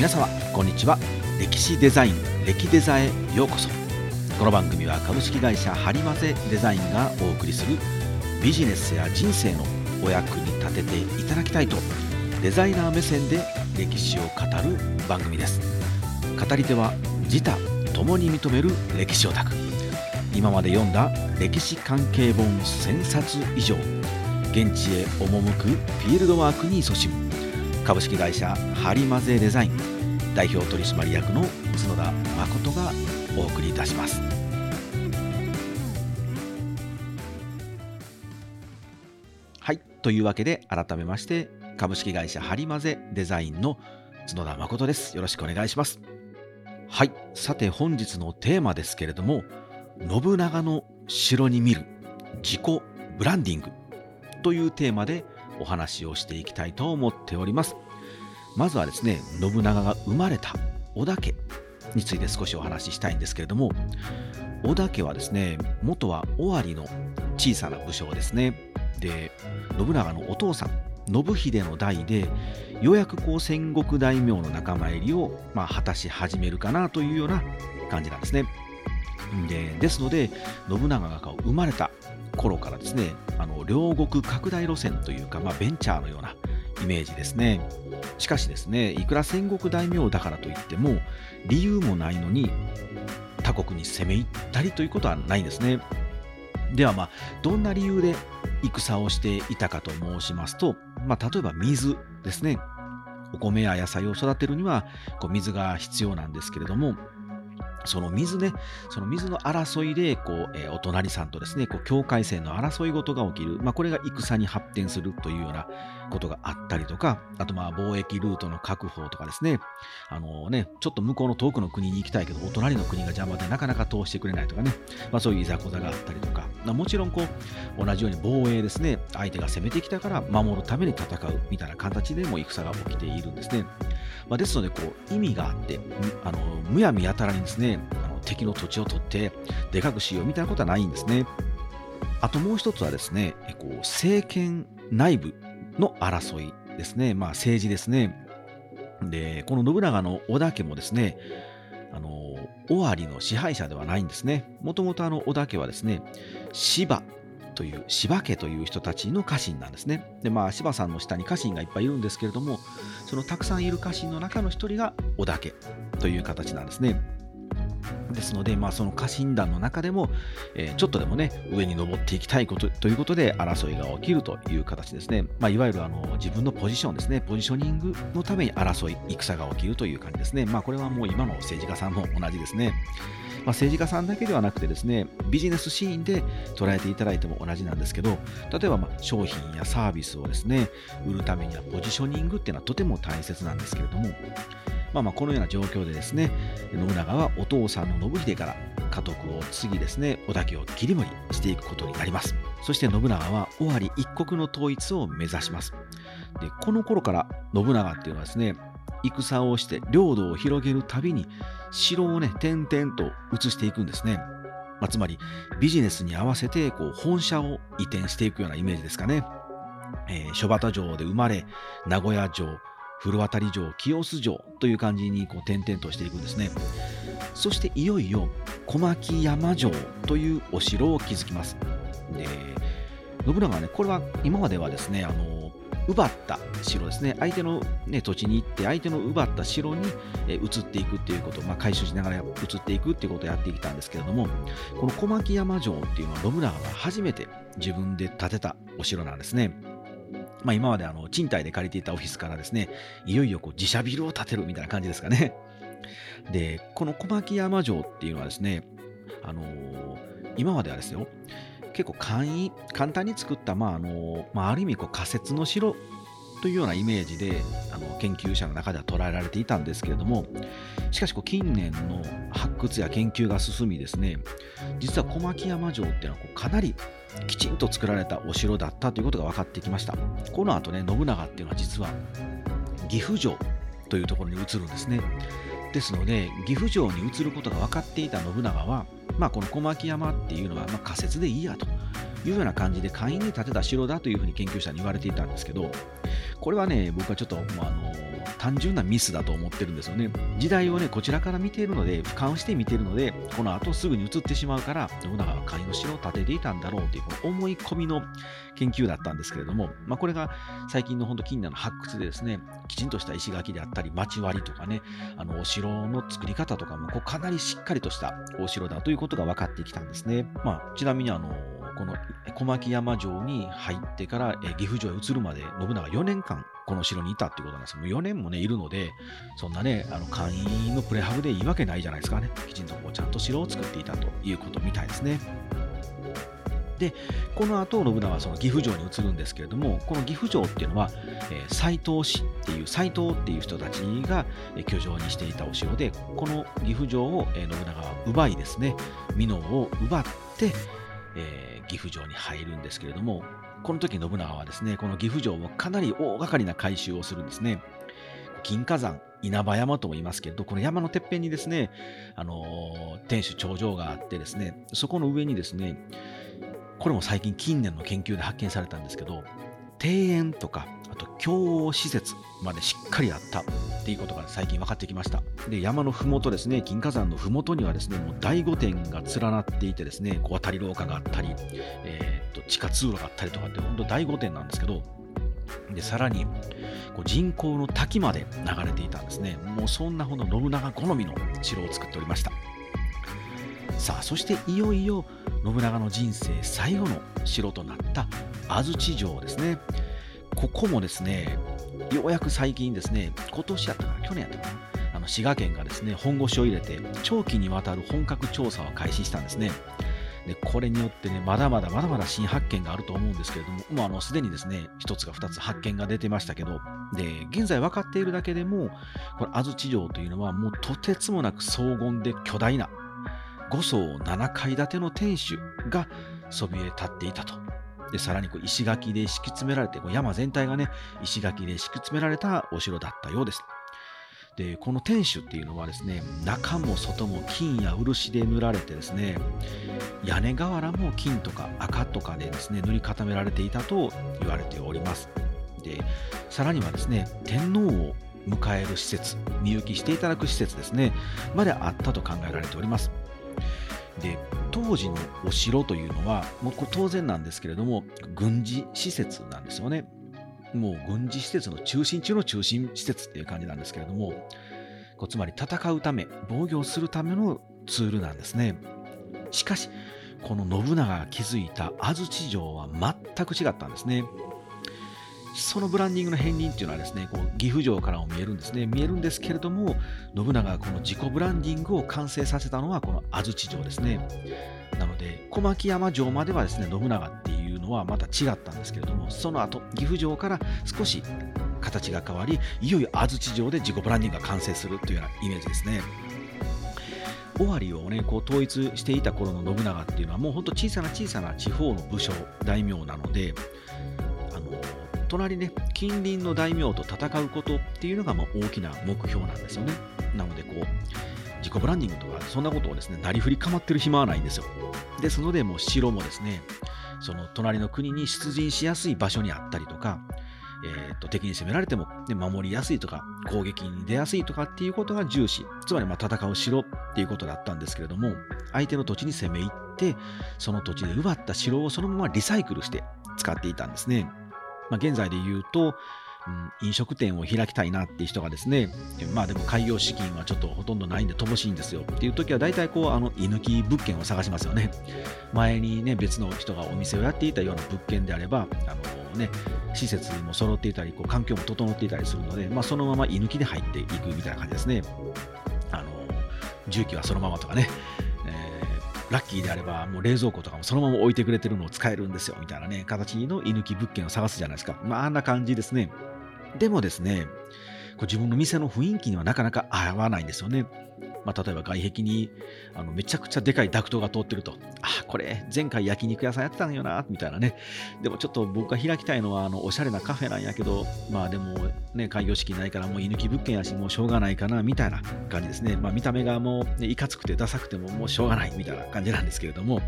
皆様こんにちは。歴史デザイン歴デザへようこそ。この番組は株式会社ハリマゼデザインがお送りするビジネスや人生のお役に立てていただきたいとデザイナー目線で歴史を語る番組です。語り手は自他共に認める歴史オタク。今まで読んだ歴史関係本1000冊以上。現地へ赴くフィールドワークに勤しむ。株式会社ハリマゼデザイン代表取締役の角田誠がお送りいたします。はいというわけで改めまして株式会社ハリマゼデザインの角田誠です。よろしくお願いします。はいさて本日のテーマですけれども信長の城に見る自己ブランディングというテーマでお話をしていきたいと思っております。まずはですね、信長が生まれた織田家について少しお話ししたいんですけれども、織田家はですね、元は尾張の小さな武将ですね。で、信長のお父さん、信秀の代で、ようやくこう戦国大名の仲間入りを、まあ、果たし始めるかなというような感じなんですね。でですので、信長が生まれた頃からですね、あの両国拡大路線というか、まあ、ベンチャーのようなイメージですね。しかしですね、いくら戦国大名だからといっても、理由もないのに他国に攻め入ったりということはないんですね。ではまあ、どんな理由で戦をしていたかと申しますと、まあ、例えば水ですね。お米や野菜を育てるにはこう水が必要なんですけれども、その水ね、その水の争いで、こう、えー、お隣さんとですね、こう境界線の争い事が起きる、まあ、これが戦に発展するというようなことがあったりとか、あとまあ貿易ルートの確保とかですね、あのね、ちょっと向こうの遠くの国に行きたいけど、お隣の国が邪魔でなかなか通してくれないとかね、まあ、そういういざこざがあったりとか、まあ、もちろんこう、同じように防衛ですね、相手が攻めてきたから守るために戦うみたいな形でも戦が起きているんですね。まあ、ですので、こう、意味があって、あのむやみやたらにですね、あの敵の土地を取ってでかくしようみたいなことはないんですね。あともう一つはですね、こう政権内部の争いですね。まあ政治ですね。で、この信長の織田家もですね、あの、尾張の支配者ではないんですね。もともとあの織田家はですね、芝という柴家という人たちの家臣なんですね。で、まあ柴さんの下に家臣がいっぱいいるんですけれども、そのたくさんいる家臣の中の一人が織田家という形なんですね。ですので、まあ、その家臣団の中でも、えー、ちょっとでもね、上に登っていきたいことということで、争いが起きるという形ですね。まあ、いわゆるあの自分のポジションですね、ポジショニングのために争い、戦が起きるという感じですね。まあ、これはもう今の政治家さんも同じですね。まあ、政治家さんだけではなくてですね、ビジネスシーンで捉えていただいても同じなんですけど、例えばまあ商品やサービスをですね、売るためにはポジショニングっていうのはとても大切なんですけれども、まあ、まあこのような状況でですね、信長はお父さんの信秀から家督を継ぎですね、織田家を切り盛りしていくことになります。そして信長は尾張一国の統一を目指します。で、この頃から信長っていうのはですね、戦をして領土を広げるたびに城をね、点々と移していくんですね。まあ、つまりビジネスに合わせてこう本社を移転していくようなイメージですかね。えー、諸畑城で生まれ、名古屋城、古渡城、清須城という感じにこう点々としていくんですね。そしていよいよ小牧山城というお城を築きます。で信長はね、これは今まではですね、あの奪った城ですね、相手の、ね、土地に行って、相手の奪った城に、え移っていくっていうこと、まあ、回収しながら移っていくっていうことをやってきたんですけれども、この小牧山城っていうのは信長が初めて自分で建てたお城なんですね。まあ、今まであの賃貸で借りていたオフィスからですね、いよいよこう自社ビルを建てるみたいな感じですかね。で、この小牧山城っていうのはですね、あのー、今まではですよ、結構簡易、簡単に作った、まああの、まあ、ある意味こう仮設の城というようなイメージであの研究者の中では捉えられていたんですけれどもしかしこう近年の発掘や研究が進みですね実は小牧山城っていうのはこうかなりきちんと作られたお城だったということが分かってきました。この後ね信長っていうのは実は岐阜城というところに移るんですね。ですので岐阜城に移ることが分かっていた信長は、まあ、この小牧山っていうのはま仮説でいいやと。いうような感じで簡易に建てた城だというふうに研究者に言われていたんですけどこれはね僕はちょっともうあの単純なミスだと思ってるんですよね。時代をね、こちらから見ているので、俯瞰して見ているので、この後すぐに移ってしまうから、信長は貝の城を建てていたんだろうという、この思い込みの研究だったんですけれども、まあ、これが最近の本当近年の発掘でですね、きちんとした石垣であったり、町割りとかね、あのお城の作り方とかもこうかなりしっかりとしたお城だということが分かってきたんですね。まあ、ちなみにあのこの小牧山城に入ってから岐阜城へ移るまで信長4年間この城にいたってことなんです。もう4年もねいるのでそんなねあの会員のプレハブでいいわけないじゃないですかね。きちんとこうちゃんと城を作っていたということみたいですね。でこの後信長はその岐阜城に移るんですけれどもこの岐阜城っていうのは、えー、斎藤氏っていう斎藤っていう人たちが居城にしていたお城でこの岐阜城を、えー、信長は奪いですね。美濃を奪って、えー岐阜城に入るんですけれども、この時信長はですね、この岐阜城をかなり大掛かりな改修をするんですね。金華山、稲葉山とも言いますけれど、この山のてっぺんにですね、あの天守頂上があってですね、そこの上にですね、これも最近近年の研究で発見されたんですけど、庭園とか、あと共応施設までしっかりあったっていうことが最近分かってきました。で、山のふもとですね、金華山のふもとにはですね、もう大御殿が連なっていてですね、小渡り廊下があったり、えー、と地下通路があったりとかって、本当大御殿なんですけど、で、さらに、こう人工の滝まで流れていたんですね。もうそんなほど信長好みの城を作っておりました。さあ、そしていよいよ信長の人生最後の城となった安土城ですね。ここもですね、ようやく最近ですね、今年やったかな、去年やったかな、あの滋賀県がですね、本腰を入れて、長期にわたる本格調査を開始したんですね。でこれによってね、まだまだまだまだ新発見があると思うんですけれども、もうあのすでにですね、1つか2つ発見が出てましたけど、で、現在分かっているだけでも、これ、安土城というのは、もうとてつもなく荘厳で巨大な5層7階建ての天守がそびえ立っていたとで、さらにこう石垣で敷き詰められて、こう山全体がね、石垣で敷き詰められたお城だったようです。で、この天守っていうのはですね、中も外も金や漆で塗られてですね、屋根瓦も金とか赤とかでですね、塗り固められていたと言われております。で、さらにはですね、天皇を迎える施設、見行きしていただく施設ですね、まであったと考えられております。で当時のお城というのはもう当然なんですけれども軍事施設なんですよね。もう軍事施設の中心中の中心施設っていう感じなんですけれどもこうつまり戦うため防御するためのツールなんですね。しかしこの信長が築いた安土城は全く違ったんですね。そのブランディングの片鱗っていうのはですね、こう岐阜城からも見えるんですね。見えるんですけれども、信長がこの自己ブランディングを完成させたのはこの安土城ですね。なので、小牧山城まではですね、信長っていうのはまた違ったんですけれども、その後、岐阜城から少し形が変わり、いよいよ安土城で自己ブランディングが完成するというようなイメージですね。尾張をね、こう統一していた頃の信長っていうのはもうほんと小さな小さな地方の武将、大名なので、隣ね、近隣の大名と戦うことっていうのがま大きな目標なんですよね。なので、こう、自己ブランディングとか、そんなことをですね、なりふり構ってる暇はないんですよ。ですので、もう城もですね、その隣の国に出陣しやすい場所にあったりとか、えー、と敵に攻められても、ね、守りやすいとか攻撃に出やすいとかっていうことが重視つまりまあ戦う城っていうことだったんですけれども相手の土地に攻め入ってその土地で奪った城をそのままリサイクルして使っていたんですね。まあ、現在で言うと、うん、飲食店を開きたいなっていう人がですね、まあでも開業資金はちょっとほとんどないんで乏しいんですよっていう時は大体こう、あの、居抜き物件を探しますよね。前にね、別の人がお店をやっていたような物件であれば、あのね、施設も揃っていたり、こう環境も整っていたりするので、まあそのまま居抜きで入っていくみたいな感じですね。あの、重機はそのままとかね、ラッキーであれば、もう冷蔵庫とかもそのまま置いてくれてるのを使えるんですよ、みたいなね、形の居抜き物件を探すじゃないですか。まあ、あんな感じですね。でもですね、こう自分の店の雰囲気にはなかなか合わないんですよね。まあ、例えば外壁にあのめちゃくちゃでかいダクトが通ってると、あ、これ前回焼肉屋さんやってたんよな、みたいなね。でもちょっと僕が開きたいのはあのおしゃれなカフェなんやけど、まあでもね、開業式ないからもう居抜き物件やし、もうしょうがないかな、みたいな感じですね。まあ見た目がもう、ね、いかつくてダサくてももうしょうがないみたいな感じなんですけれども、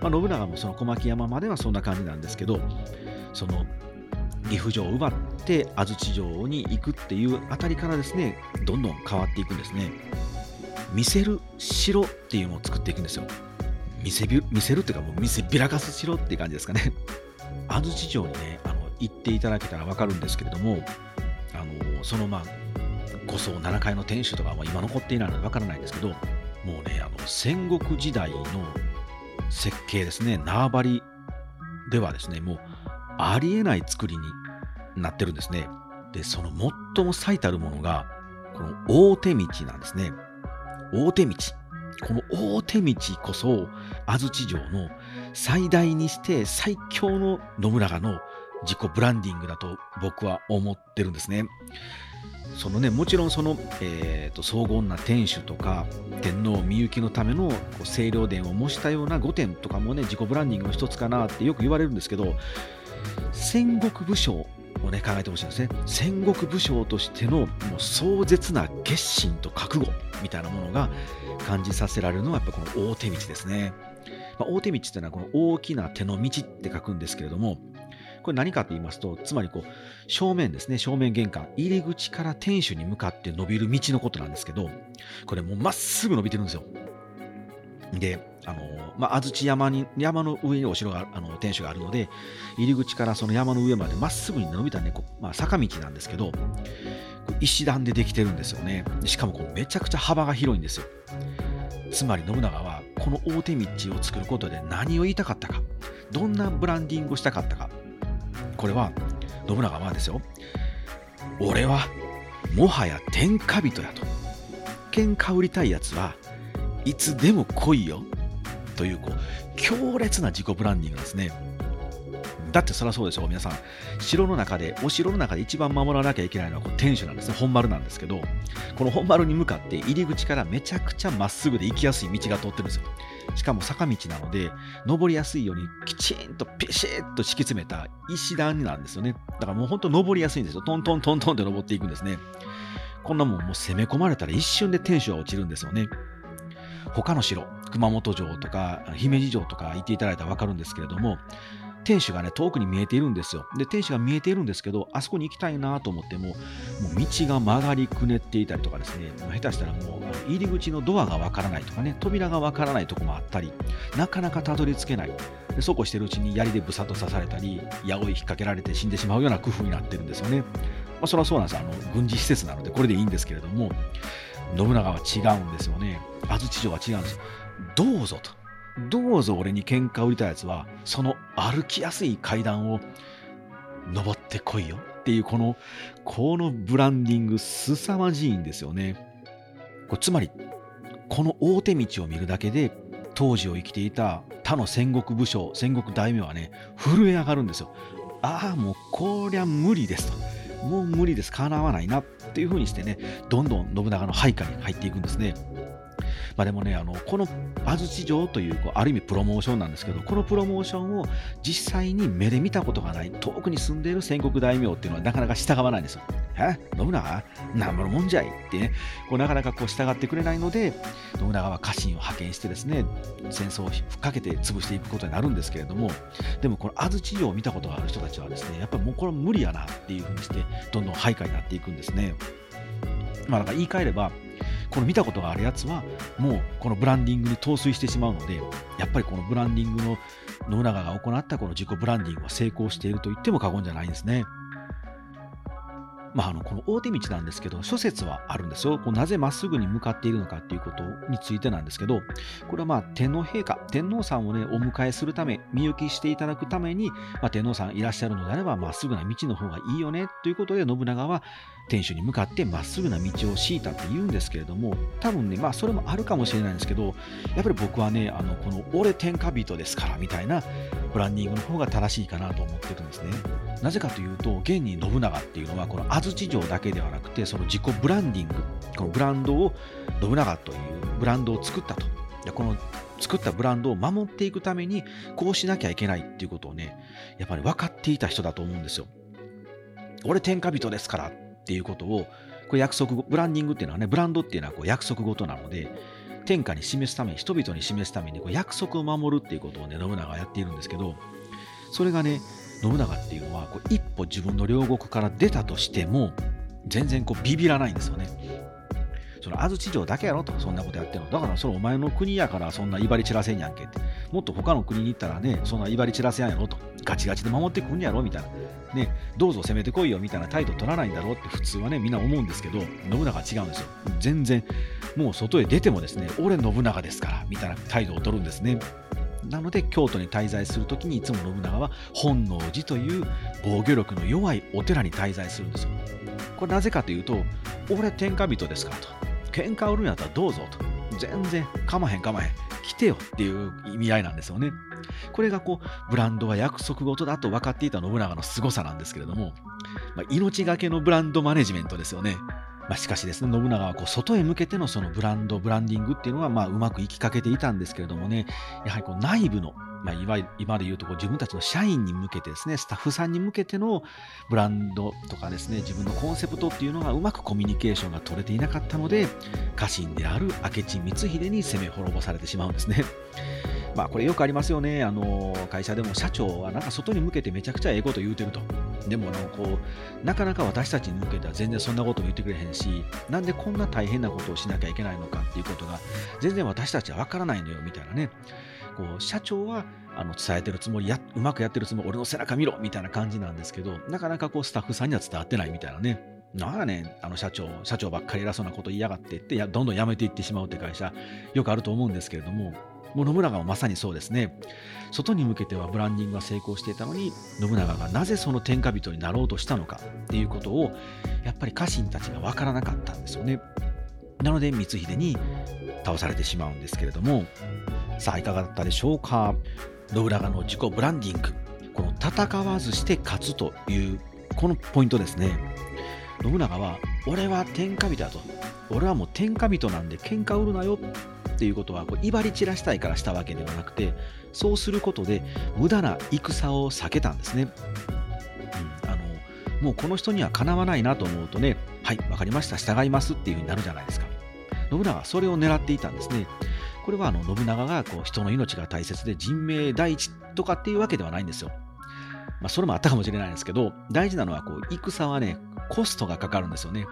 まあ、信長もその小牧山まではそんな感じなんですけど、その岐阜城を奪ってって安土城に行くっていうあたりからですねどんどん変わっていくんですね。見せる城っていうのを作っていくんですよ。見せび見せるっていうかもう見せびらかす城っていう感じですかね。安土城にねあの行っていただけたら分かるんですけれどもあのそのまあ5層7階の天守とかは今残っていないので分からないんですけどもうねあの戦国時代の設計ですね。縄張りではですねもうありえない作りになってるんですね。でその最も最たるものがこの大手道なんですね。大手道。この大手道こそ安土城の最大にして最強の信長の自己ブランディングだと僕は思ってるんですね。そのね、もちろんその、えーと、荘厳な天守とか天皇みゆきのためのこう清涼殿を模したような御殿とかもね自己ブランディングの一つかなってよく言われるんですけど戦国武将をね考えてほしいんですね戦国武将としてのもう壮絶な決心と覚悟みたいなものが感じさせられるのはやっぱこの大手道ですね、まあ、大手道っていうのはこの大きな手の道って書くんですけれどもこれ何かと言いますと、つまりこう、正面ですね、正面玄関、入り口から天守に向かって伸びる道のことなんですけど、これもうまっすぐ伸びてるんですよ。で、あのまあ、安土山に山の上にお城があの天守があるので、入り口からその山の上までまっすぐに伸びたね、こまあ、坂道なんですけど、石段でできてるんですよね。しかもこうめちゃくちゃ幅が広いんですよ。つまり信長はこの大手道を作ることで何を言いたかったか、どんなブランディングをしたかったか、これは信長はですよ俺はもはや天下人やと喧嘩売りたいやつはいつでも来いよ。というこう強烈な自己ブランディングですね。だってそりゃそうでしょう。皆さん城の中でお城の中で一番守らなきゃいけないのはこう天守なんですね。本丸なんですけどこの本丸に向かって入り口からめちゃくちゃまっすぐで行きやすい道が通ってるんですよ。しかも坂道なので登りやすいようにきちんとピシッと敷き詰めた石段なんですよね。だからもうほんと登りやすいんですよ。トントントントンって登っていくんですね。こんなもんもう攻め込まれたら一瞬で天守は落ちるんですよね。他の城熊本城とか姫路城とか行っていただいたら分かるんですけれども天守がね、遠くに見えているんですよ。で、天守が見えているんですけど、あそこに行きたいなと思っても、もう道が曲がりくねっていたりとかですね、下手したらもう入り口のドアがわからないとかね、扉がわからないとこもあったり、なかなかたどり着けない。でそうこうしているうちに槍でぶさっと刺されたり、矢を引っ掛けられて死んでしまうような工夫になってるんですよね。まあ、それはそうなんですあの。軍事施設なので、これでいいんですけれども、信長は違うんですよね。安土城は違うんですよ。どうぞと。どうぞ俺に喧嘩を売りたやつは、その歩きやすい階段を登ってこいよっていう、この、このブランディング、凄まじいんですよね。こつまり、この大手道を見るだけで、当時を生きていた他の戦国武将、戦国大名はね、震え上がるんですよ。ああ、もうこりゃ無理ですと。もう無理です。叶わないなっていう風にしてね、どんどん信長の配下に入っていくんですね。まあ、でもね、あのこの安土城というこうある意味プロモーションなんですけど、このプロモーションを実際に目で見たことがない、遠くに住んでいる戦国大名っていうのはなかなか従わないんですよ。え？信長？なんぼのもんじゃい？ってね、こうなかなかこう従ってくれないので、信長は家臣を派遣してですね、戦争をふっかけて潰していくことになるんですけれども、でもこの安土城を見たことがある人たちはですね、やっぱりもうこれは無理やなっていうふうにして、どんどん配下になっていくんですね。まあ、だか言い換えれば、この見たことがあるやつはもうこのブランディングに陶酔してしまうのでやっぱりこのブランディングの信長が行ったこの自己ブランディングは成功していると言っても過言じゃないんですね。まあ、あのこの大手道なんですけど諸説はあるんですよ。こうなぜまっすぐに向かっているのかっていうことについてなんですけどこれはまあ天皇陛下天皇さんをねお迎えするため身行きしていただくために、まあ、天皇さんいらっしゃるのであればまっすぐな道の方がいいよねということで信長は天守に向かってまっすぐな道を敷いたって言うんですけれども多分ねまあそれもあるかもしれないんですけどやっぱり僕はねあのこの俺天下人ですからみたいなブランディングの方が正しいかなと思ってるんですね。なぜかというと現に信長っていうのはこの安土城だけではなくてその自己ブランディングこのブランドを信長というブランドを作ったと。でこの作ったブランドを守っていくためにこうしなきゃいけないっていうことをねやっぱり分かっていた人だと思うんですよ。俺天下人ですから。っていうことを、これ約束、ブランディングっていうのはね、ブランドっていうのはこう約束事なので、天下に示すために、人々に示すためにこう約束を守るっていうことをね、信長はやっているんですけど、それがね、信長っていうのはこう一歩自分の両国から出たとしても全然こうビビらないんですよね。その安土城だけやろと、そんなことやってるの。だからそれお前の国やからそんな威張り散らせんやんけって。もっと他の国に行ったらね、そんな威張り散らせやんやろと。ガチガチで守ってくんやろみたいな。ね、どうぞ攻めてこいよみたいな態度取らないんだろうって普通はね、みんな思うんですけど、信長は違うんですよ。全然、もう外へ出てもですね、俺信長ですから、みたいな態度を取るんですね。なので京都に滞在するときにいつも信長は本能寺という防御力の弱いお寺に滞在するんですよ。これなぜかというと、俺天下人ですからと。喧嘩売るんやったらどうぞと。全然かまへんかまへん。来てよっていう意味合いなんですよね。これがこうブランドは約束事だと分かっていた信長の凄さなんですけれども、まあ、命がけのブランドマネジメントですよね。まあ、しかしですね、信長はこう外へ向けてのそのブランド、ブランディングっていうのはまあうまくいきかけていたんですけれどもね、やはりこう内部のまあ、いわゆる今で言うとこう自分たちの社員に向けてですね、スタッフさんに向けてのブランドとかですね、自分のコンセプトっていうのがうまくコミュニケーションが取れていなかったので、家臣である明智光秀に攻め滅ぼされてしまうんですね。まあこれよくありますよね。あの会社でも社長はなんか外に向けてめちゃくちゃええこと言うてると。でもこうなかなか私たちに向けては全然そんなこと言ってくれへんし、なんでこんな大変なことをしなきゃいけないのかっていうことが全然私たちはわからないのよみたいなね。こう社長はあの伝えてるつもりや、うまくやってるつもり、俺の背中見ろみたいな感じなんですけど、なかなかこうスタッフさんには伝わってないみたいなね。なんね、あの社長、社長ばっかり偉そうなこと言いやがってってや、どんどん辞めていってしまうって会社、よくあると思うんですけれども、もう信長もまさにそうですね。外に向けてはブランディングが成功していたのに、信長がなぜその天下人になろうとしたのかっていうことを、やっぱり家臣たちが分からなかったんですよね。なので光秀に倒されてしまうんですけれども、さあいかがだったでしょうか？信長の自己ブランディング、この戦わずして勝つという、このポイントですね。信長は、俺は天下人だと。俺はもう天下人なんで喧嘩売るなよっていうことは、こう威張り散らしたいからしたわけではなくて、そうすることで無駄な戦を避けたんですね。うん、あのもうこの人にはかなわないなと思うとね、はい、わかりました、従いますっていう風になるじゃないですか。信長はそれを狙っていたんですね。これはあの信長がこう人の命が大切で人命第一とかっていうわけではないんですよ。まあ、それもあったかもしれないんですけど、大事なのはこう戦はね、コストがかかるんですよね。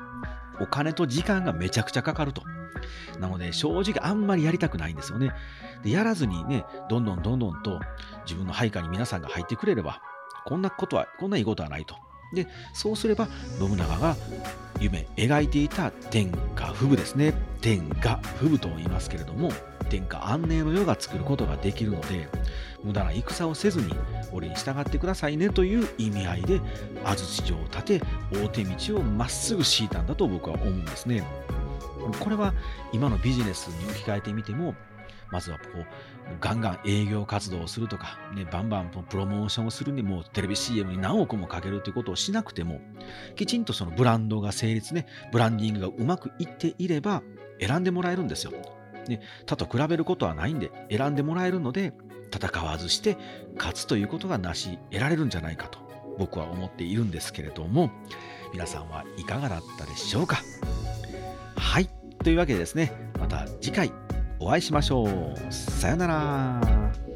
お金と時間がめちゃくちゃかかると。なので、正直あんまりやりたくないんですよね。でやらずにね、どんどんどんどんと自分の配下に皆さんが入ってくれれば、こんなことは、こんないいことはないと。で、そうすれば、信長が夢、描いていた天下不武ですね。天下不武と言いますけれども、天下安寧の世が作ることができるので、無駄な戦をせずに、俺に従ってくださいねという意味合いで、安土城を建て、大手道をまっすぐ敷いたんだと僕は思うんですね。これは今のビジネスに置き換えてみても、まずはこうガンガン営業活動をするとか、ね、バンバンプロモーションをするにもテレビ CM に何億もかけるということをしなくてもきちんとそのブランドが成立ねブランディングがうまくいっていれば選んでもらえるんですよ。ね、他と比べることはないんで選んでもらえるので戦わずして勝つということが成し得られるんじゃないかと僕は思っているんですけれども皆さんはいかがだったでしょうか？はい。というわけでですねまた次回お会いしましょう。さよなら。